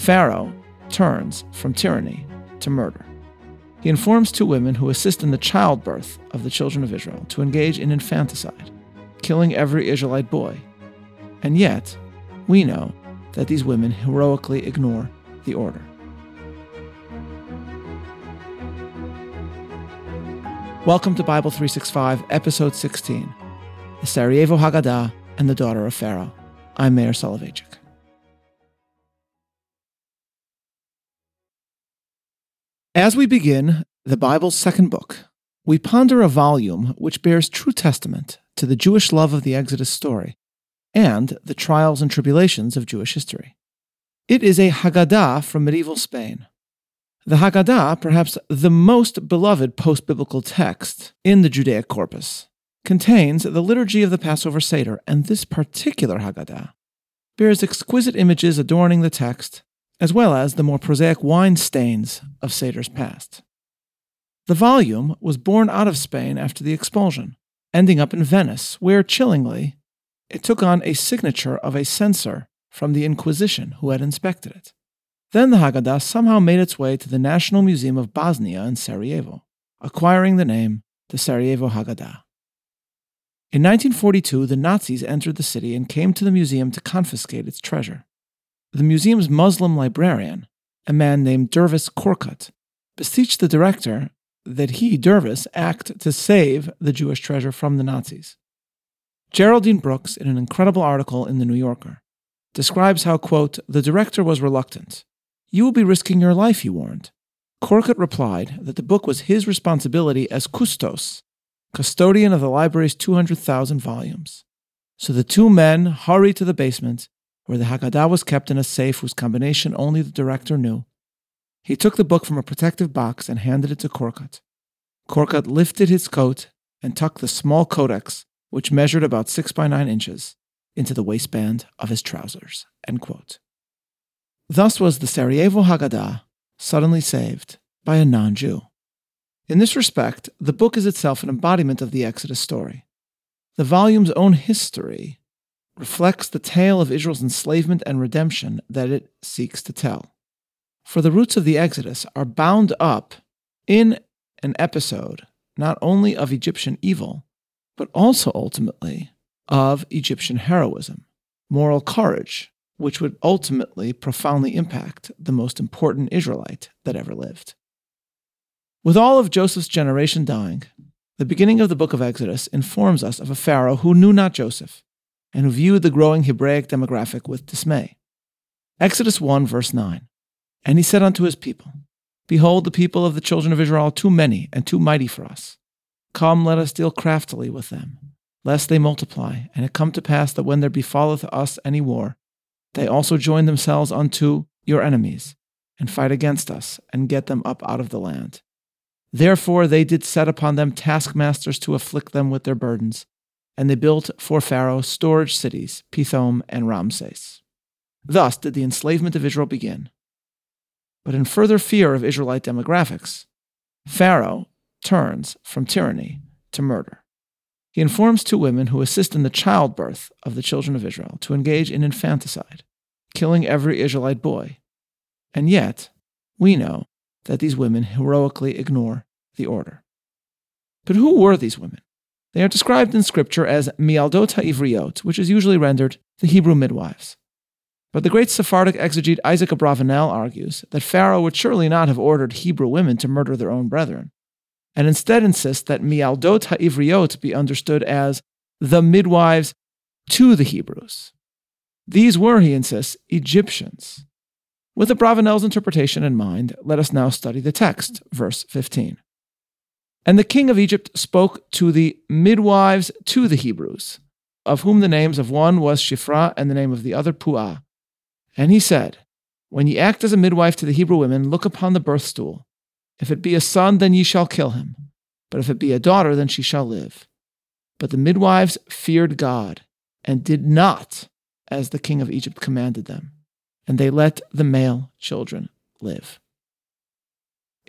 Pharaoh turns from tyranny to murder. He informs two women who assist in the childbirth of the children of Israel to engage in infanticide, killing every Israelite boy. And yet, we know that these women heroically ignore the order. Welcome to Bible 365, Episode 16 The Sarajevo Haggadah and the Daughter of Pharaoh. I'm Meir Soloveichik. As we begin the Bible's second book, we ponder a volume which bears true testament to the Jewish love of the Exodus story and the trials and tribulations of Jewish history. It is a Haggadah from medieval Spain. The Haggadah, perhaps the most beloved post biblical text in the Judaic corpus, contains the liturgy of the Passover Seder, and this particular Haggadah bears exquisite images adorning the text as well as the more prosaic wine stains of Seder's past. The volume was born out of Spain after the expulsion, ending up in Venice, where, chillingly, it took on a signature of a censor from the Inquisition who had inspected it. Then the Haggadah somehow made its way to the National Museum of Bosnia in Sarajevo, acquiring the name the Sarajevo Haggadah. In 1942, the Nazis entered the city and came to the museum to confiscate its treasure. The museum's Muslim librarian, a man named Dervis Korkut, beseeched the director that he, Dervis, act to save the Jewish treasure from the Nazis. Geraldine Brooks, in an incredible article in The New Yorker, describes how, quote, the director was reluctant. You will be risking your life, he warned. Korkut replied that the book was his responsibility as custos, custodian of the library's 200,000 volumes. So the two men hurried to the basement where the Haggadah was kept in a safe whose combination only the director knew. He took the book from a protective box and handed it to Korkut. Korkut lifted his coat and tucked the small codex, which measured about six by nine inches, into the waistband of his trousers. Thus was the Sarajevo Haggadah suddenly saved by a non Jew. In this respect, the book is itself an embodiment of the Exodus story. The volume's own history reflects the tale of Israel's enslavement and redemption that it seeks to tell. For the roots of the Exodus are bound up in an episode not only of Egyptian evil, but also ultimately of Egyptian heroism, moral courage, which would ultimately profoundly impact the most important Israelite that ever lived. With all of Joseph's generation dying, the beginning of the book of Exodus informs us of a Pharaoh who knew not Joseph, and who viewed the growing Hebraic demographic with dismay. Exodus 1, verse 9. And he said unto his people, Behold, the people of the children of Israel are too many and too mighty for us. Come, let us deal craftily with them, lest they multiply, and it come to pass that when there befalleth us any war, they also join themselves unto your enemies, and fight against us, and get them up out of the land. Therefore they did set upon them taskmasters to afflict them with their burdens, and they built for Pharaoh storage cities, Pithom and Ramses. Thus did the enslavement of Israel begin. But in further fear of Israelite demographics, Pharaoh turns from tyranny to murder. He informs two women who assist in the childbirth of the children of Israel to engage in infanticide, killing every Israelite boy. And yet, we know that these women heroically ignore the order. But who were these women? They are described in Scripture as mialdot ha'ivriot, which is usually rendered the Hebrew midwives. But the great Sephardic exegete Isaac Abravanel argues that Pharaoh would surely not have ordered Hebrew women to murder their own brethren, and instead insists that mialdot ha'ivriot be understood as the midwives to the Hebrews. These were, he insists, Egyptians. With Abravanel's interpretation in mind, let us now study the text, verse 15. And the king of Egypt spoke to the midwives to the Hebrews, of whom the names of one was Shiphrah and the name of the other Puah. And he said, When ye act as a midwife to the Hebrew women, look upon the birth stool. If it be a son, then ye shall kill him. But if it be a daughter, then she shall live. But the midwives feared God and did not as the king of Egypt commanded them, and they let the male children live.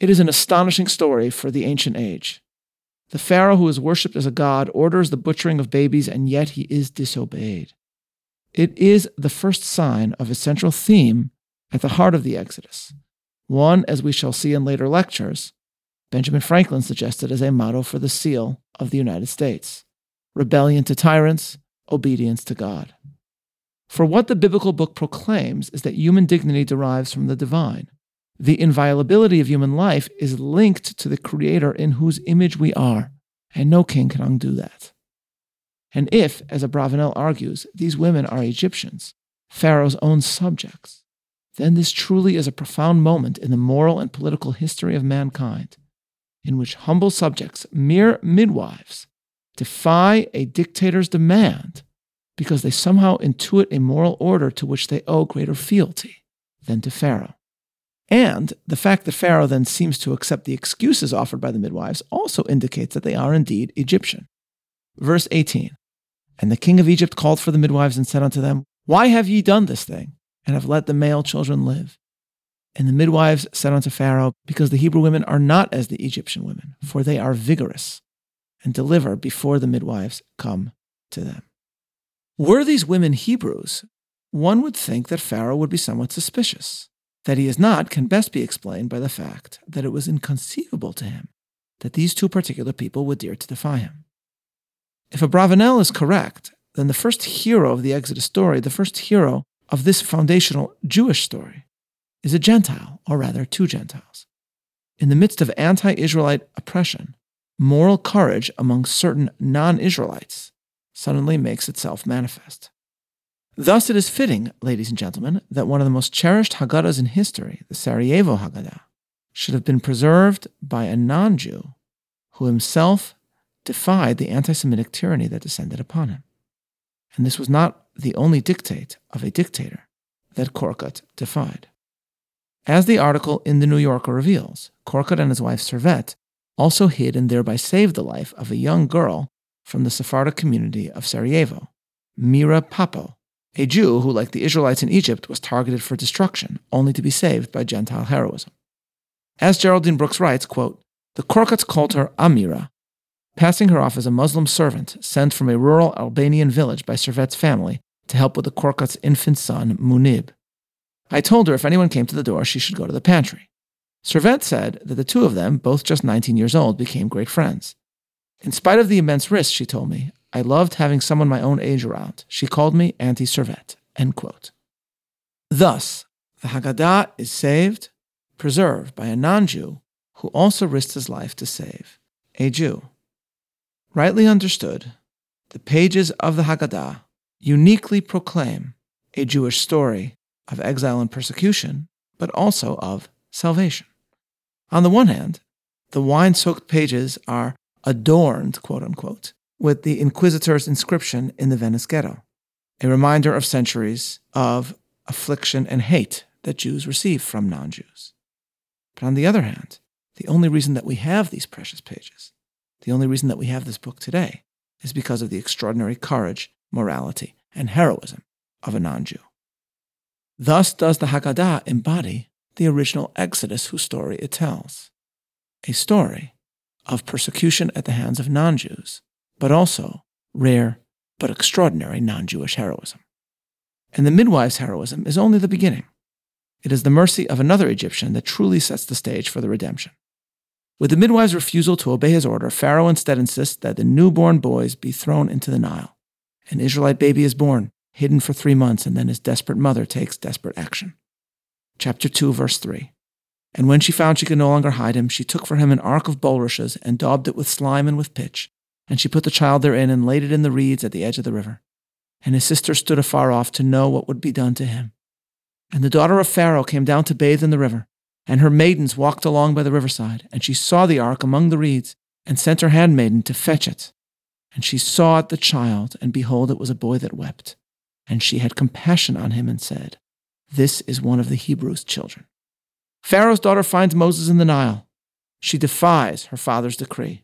It is an astonishing story for the ancient age. The Pharaoh, who is worshipped as a god, orders the butchering of babies, and yet he is disobeyed. It is the first sign of a central theme at the heart of the Exodus. One, as we shall see in later lectures, Benjamin Franklin suggested as a motto for the seal of the United States rebellion to tyrants, obedience to God. For what the biblical book proclaims is that human dignity derives from the divine. The inviolability of human life is linked to the Creator in whose image we are, and no king can undo that. And if, as Abravanel argues, these women are Egyptians, Pharaoh's own subjects, then this truly is a profound moment in the moral and political history of mankind, in which humble subjects, mere midwives, defy a dictator's demand because they somehow intuit a moral order to which they owe greater fealty than to Pharaoh. And the fact that Pharaoh then seems to accept the excuses offered by the midwives also indicates that they are indeed Egyptian. Verse 18 And the king of Egypt called for the midwives and said unto them, Why have ye done this thing, and have let the male children live? And the midwives said unto Pharaoh, Because the Hebrew women are not as the Egyptian women, for they are vigorous, and deliver before the midwives come to them. Were these women Hebrews, one would think that Pharaoh would be somewhat suspicious. That he is not can best be explained by the fact that it was inconceivable to him that these two particular people would dare to defy him. If Abravanel is correct, then the first hero of the Exodus story, the first hero of this foundational Jewish story, is a Gentile, or rather, two Gentiles. In the midst of anti Israelite oppression, moral courage among certain non Israelites suddenly makes itself manifest. Thus, it is fitting, ladies and gentlemen, that one of the most cherished Haggadahs in history, the Sarajevo Haggadah, should have been preserved by a non Jew who himself defied the anti Semitic tyranny that descended upon him. And this was not the only dictate of a dictator that Korkut defied. As the article in the New Yorker reveals, Korkut and his wife Servet also hid and thereby saved the life of a young girl from the Sephardic community of Sarajevo, Mira Papo, a Jew who, like the Israelites in Egypt, was targeted for destruction, only to be saved by Gentile heroism. As Geraldine Brooks writes, quote, the Korkuts called her Amira, passing her off as a Muslim servant sent from a rural Albanian village by Servet's family to help with the Korkuts' infant son, Munib. I told her if anyone came to the door, she should go to the pantry. Servet said that the two of them, both just 19 years old, became great friends. In spite of the immense risk, she told me, I loved having someone my own age around. She called me Auntie Servet. End quote. Thus, the Haggadah is saved, preserved by a non Jew who also risked his life to save a Jew. Rightly understood, the pages of the Haggadah uniquely proclaim a Jewish story of exile and persecution, but also of salvation. On the one hand, the wine soaked pages are adorned, quote unquote, with the Inquisitor's inscription in the Venice ghetto, a reminder of centuries of affliction and hate that Jews received from non Jews. But on the other hand, the only reason that we have these precious pages, the only reason that we have this book today, is because of the extraordinary courage, morality, and heroism of a non Jew. Thus does the Haggadah embody the original Exodus whose story it tells. A story of persecution at the hands of non Jews, but also rare but extraordinary non Jewish heroism. And the midwife's heroism is only the beginning. It is the mercy of another Egyptian that truly sets the stage for the redemption. With the midwife's refusal to obey his order, Pharaoh instead insists that the newborn boys be thrown into the Nile. An Israelite baby is born, hidden for three months, and then his desperate mother takes desperate action. Chapter 2, verse 3. And when she found she could no longer hide him, she took for him an ark of bulrushes and daubed it with slime and with pitch. And she put the child therein and laid it in the reeds at the edge of the river. And his sister stood afar off to know what would be done to him. And the daughter of Pharaoh came down to bathe in the river. And her maidens walked along by the riverside. And she saw the ark among the reeds, and sent her handmaiden to fetch it. And she saw the child, and behold, it was a boy that wept. And she had compassion on him and said, This is one of the Hebrews' children. Pharaoh's daughter finds Moses in the Nile. She defies her father's decree.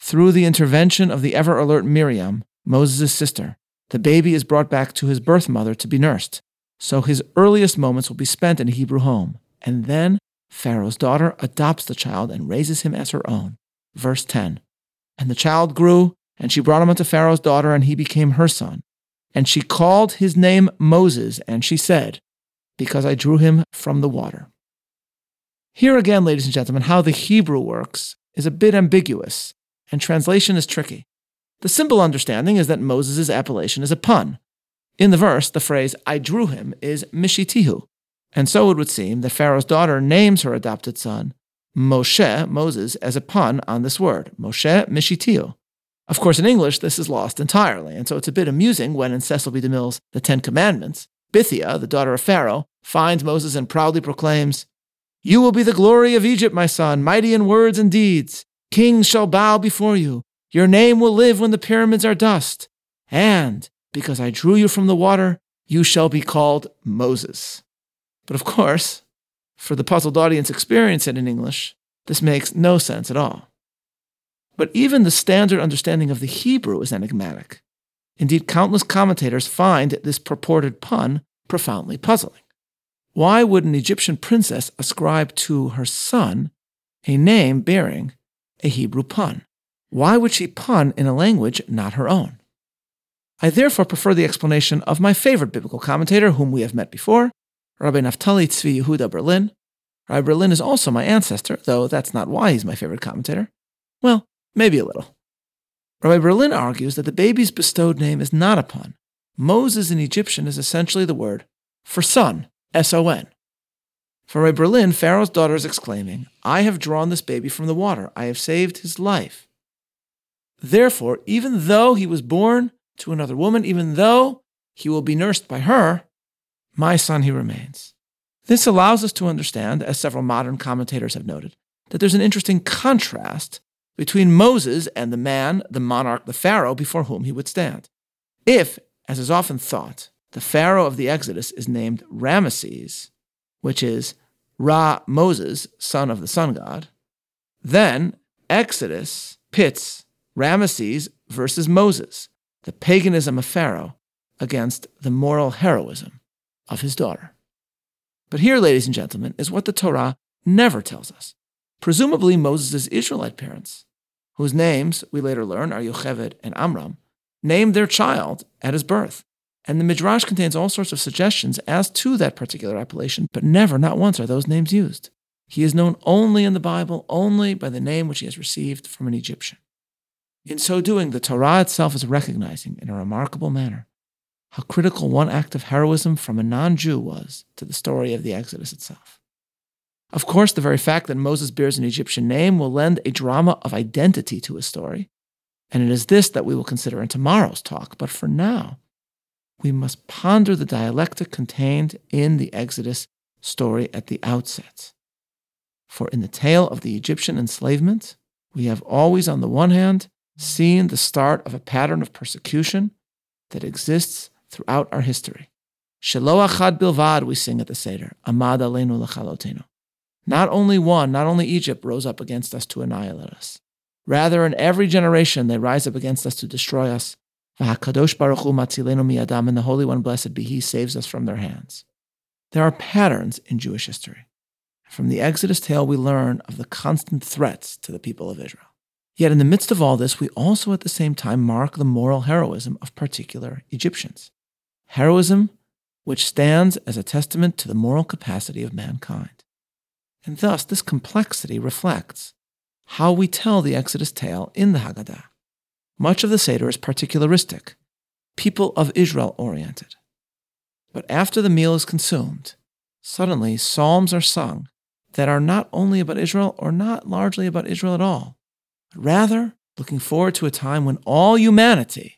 Through the intervention of the ever alert Miriam, Moses' sister, the baby is brought back to his birth mother to be nursed. So his earliest moments will be spent in a Hebrew home. And then Pharaoh's daughter adopts the child and raises him as her own. Verse 10 And the child grew, and she brought him unto Pharaoh's daughter, and he became her son. And she called his name Moses, and she said, because I drew him from the water. Here again, ladies and gentlemen, how the Hebrew works is a bit ambiguous, and translation is tricky. The simple understanding is that Moses' appellation is a pun. In the verse, the phrase, I drew him, is Mishitihu, and so it would seem that Pharaoh's daughter names her adopted son, Moshe, Moses, as a pun on this word, Moshe Mishitihu. Of course, in English, this is lost entirely, and so it's a bit amusing when in Cecil B. DeMille's The Ten Commandments, Bithiah, the daughter of Pharaoh, finds Moses and proudly proclaims, You will be the glory of Egypt, my son, mighty in words and deeds. Kings shall bow before you. Your name will live when the pyramids are dust. And because I drew you from the water, you shall be called Moses. But of course, for the puzzled audience experiencing it in English, this makes no sense at all. But even the standard understanding of the Hebrew is enigmatic. Indeed, countless commentators find this purported pun profoundly puzzling. Why would an Egyptian princess ascribe to her son a name bearing a Hebrew pun? Why would she pun in a language not her own? I therefore prefer the explanation of my favorite biblical commentator, whom we have met before, Rabbi Naftali Tzvi Yehuda Berlin. Rabbi Berlin is also my ancestor, though that's not why he's my favorite commentator. Well, maybe a little. Rabbi Berlin argues that the baby's bestowed name is not a pun. Moses in Egyptian is essentially the word for son, S O N. For Rabbi Berlin, Pharaoh's daughter is exclaiming, I have drawn this baby from the water. I have saved his life. Therefore, even though he was born to another woman, even though he will be nursed by her, my son he remains. This allows us to understand, as several modern commentators have noted, that there's an interesting contrast between Moses and the man, the monarch, the Pharaoh before whom he would stand. If, as is often thought, the Pharaoh of the Exodus is named Ramesses, which is Ra Moses, son of the sun god, then Exodus pits Ramesses versus Moses, the paganism of Pharaoh, against the moral heroism of his daughter. But here, ladies and gentlemen, is what the Torah never tells us. Presumably, Moses' Israelite parents whose names we later learn are Yocheved and Amram, named their child at his birth. And the Midrash contains all sorts of suggestions as to that particular appellation, but never, not once, are those names used. He is known only in the Bible, only by the name which he has received from an Egyptian. In so doing, the Torah itself is recognizing in a remarkable manner how critical one act of heroism from a non Jew was to the story of the Exodus itself. Of course, the very fact that Moses bears an Egyptian name will lend a drama of identity to his story, and it is this that we will consider in tomorrow's talk. But for now, we must ponder the dialectic contained in the Exodus story at the outset. For in the tale of the Egyptian enslavement, we have always, on the one hand, seen the start of a pattern of persecution that exists throughout our history. Shelo achad bilvad, we sing at the Seder, Amad aleinu lechalotenu. Not only one, not only Egypt rose up against us to annihilate us. Rather, in every generation, they rise up against us to destroy us. V'hakadosh baruch hu matzilenu miyadam, and the Holy One, blessed be He, saves us from their hands. There are patterns in Jewish history. From the Exodus tale, we learn of the constant threats to the people of Israel. Yet, in the midst of all this, we also at the same time mark the moral heroism of particular Egyptians. Heroism which stands as a testament to the moral capacity of mankind. And thus, this complexity reflects how we tell the Exodus tale in the Haggadah. Much of the Seder is particularistic, people of Israel oriented. But after the meal is consumed, suddenly psalms are sung that are not only about Israel or not largely about Israel at all, but rather looking forward to a time when all humanity,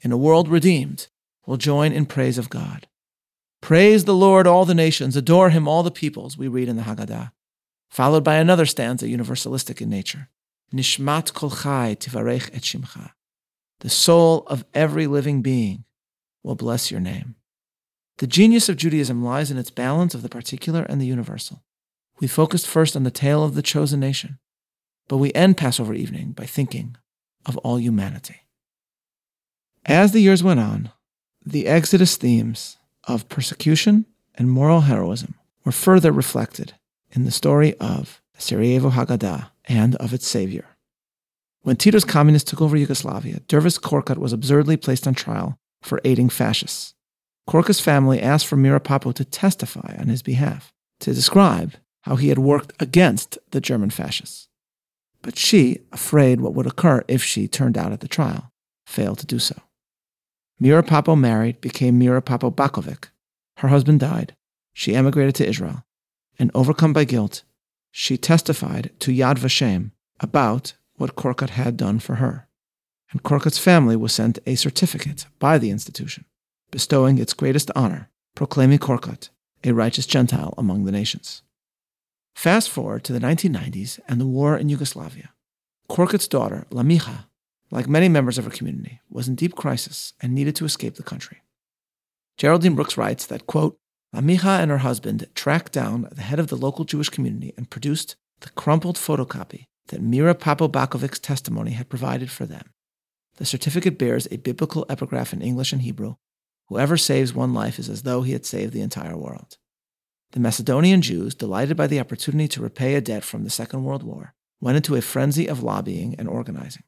in a world redeemed, will join in praise of God. Praise the Lord, all the nations, adore him, all the peoples, we read in the Haggadah, followed by another stanza, universalistic in nature. Nishmat kol chai tivarech et shimcha. The soul of every living being will bless your name. The genius of Judaism lies in its balance of the particular and the universal. We focused first on the tale of the chosen nation, but we end Passover evening by thinking of all humanity. As the years went on, the Exodus themes of persecution and moral heroism were further reflected in the story of the Sarajevo Haggadah and of its savior. When Tito's communists took over Yugoslavia, Dervis Korkut was absurdly placed on trial for aiding fascists. Korkut's family asked for Mira Papo to testify on his behalf, to describe how he had worked against the German fascists. But she, afraid what would occur if she turned out at the trial, failed to do so. Mira Papo married, became Mira Papo Bakovic. Her husband died. She emigrated to Israel. And overcome by guilt, she testified to Yad Vashem about what Korkut had done for her. And Korkut's family was sent a certificate by the institution, bestowing its greatest honor, proclaiming Korkut a righteous Gentile among the nations. Fast forward to the 1990s and the war in Yugoslavia. Korkut's daughter, Lamicha, like many members of her community, was in deep crisis and needed to escape the country. Geraldine Brooks writes that, quote, Lamicha and her husband tracked down the head of the local Jewish community and produced the crumpled photocopy that Mira Papo testimony had provided for them. The certificate bears a biblical epigraph in English and Hebrew Whoever saves one life is as though he had saved the entire world. The Macedonian Jews, delighted by the opportunity to repay a debt from the Second World War, went into a frenzy of lobbying and organizing.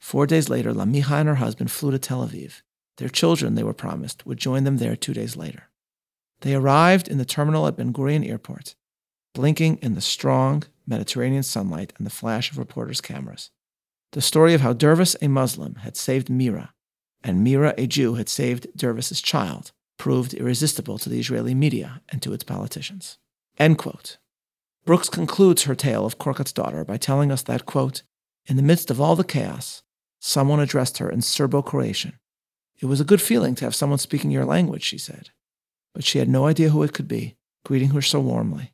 Four days later, Lamicha and her husband flew to Tel Aviv. Their children, they were promised, would join them there two days later. They arrived in the terminal at Ben Gurion Airport, blinking in the strong Mediterranean sunlight and the flash of reporters' cameras. The story of how Dervis, a Muslim, had saved Mira, and Mira, a Jew, had saved Dervis's child, proved irresistible to the Israeli media and to its politicians. End quote. Brooks concludes her tale of Korkut's daughter by telling us that, quote, in the midst of all the chaos, someone addressed her in Serbo Croatian. It was a good feeling to have someone speaking your language, she said. But she had no idea who it could be, greeting her so warmly.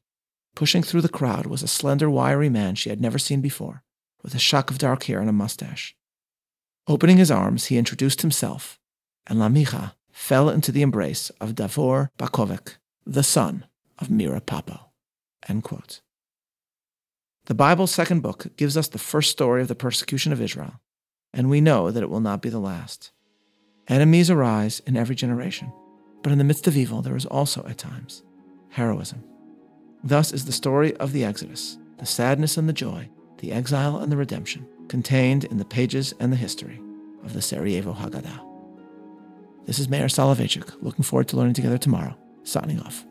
Pushing through the crowd was a slender, wiry man she had never seen before, with a shock of dark hair and a mustache. Opening his arms, he introduced himself, and Lamicha fell into the embrace of Davor Bakovic, the son of Mira Papo. The Bible's second book gives us the first story of the persecution of Israel, and we know that it will not be the last. Enemies arise in every generation, but in the midst of evil, there is also, at times, heroism. Thus is the story of the Exodus, the sadness and the joy, the exile and the redemption, contained in the pages and the history of the Sarajevo Haggadah. This is Meir Soloveichik, looking forward to learning together tomorrow, signing off.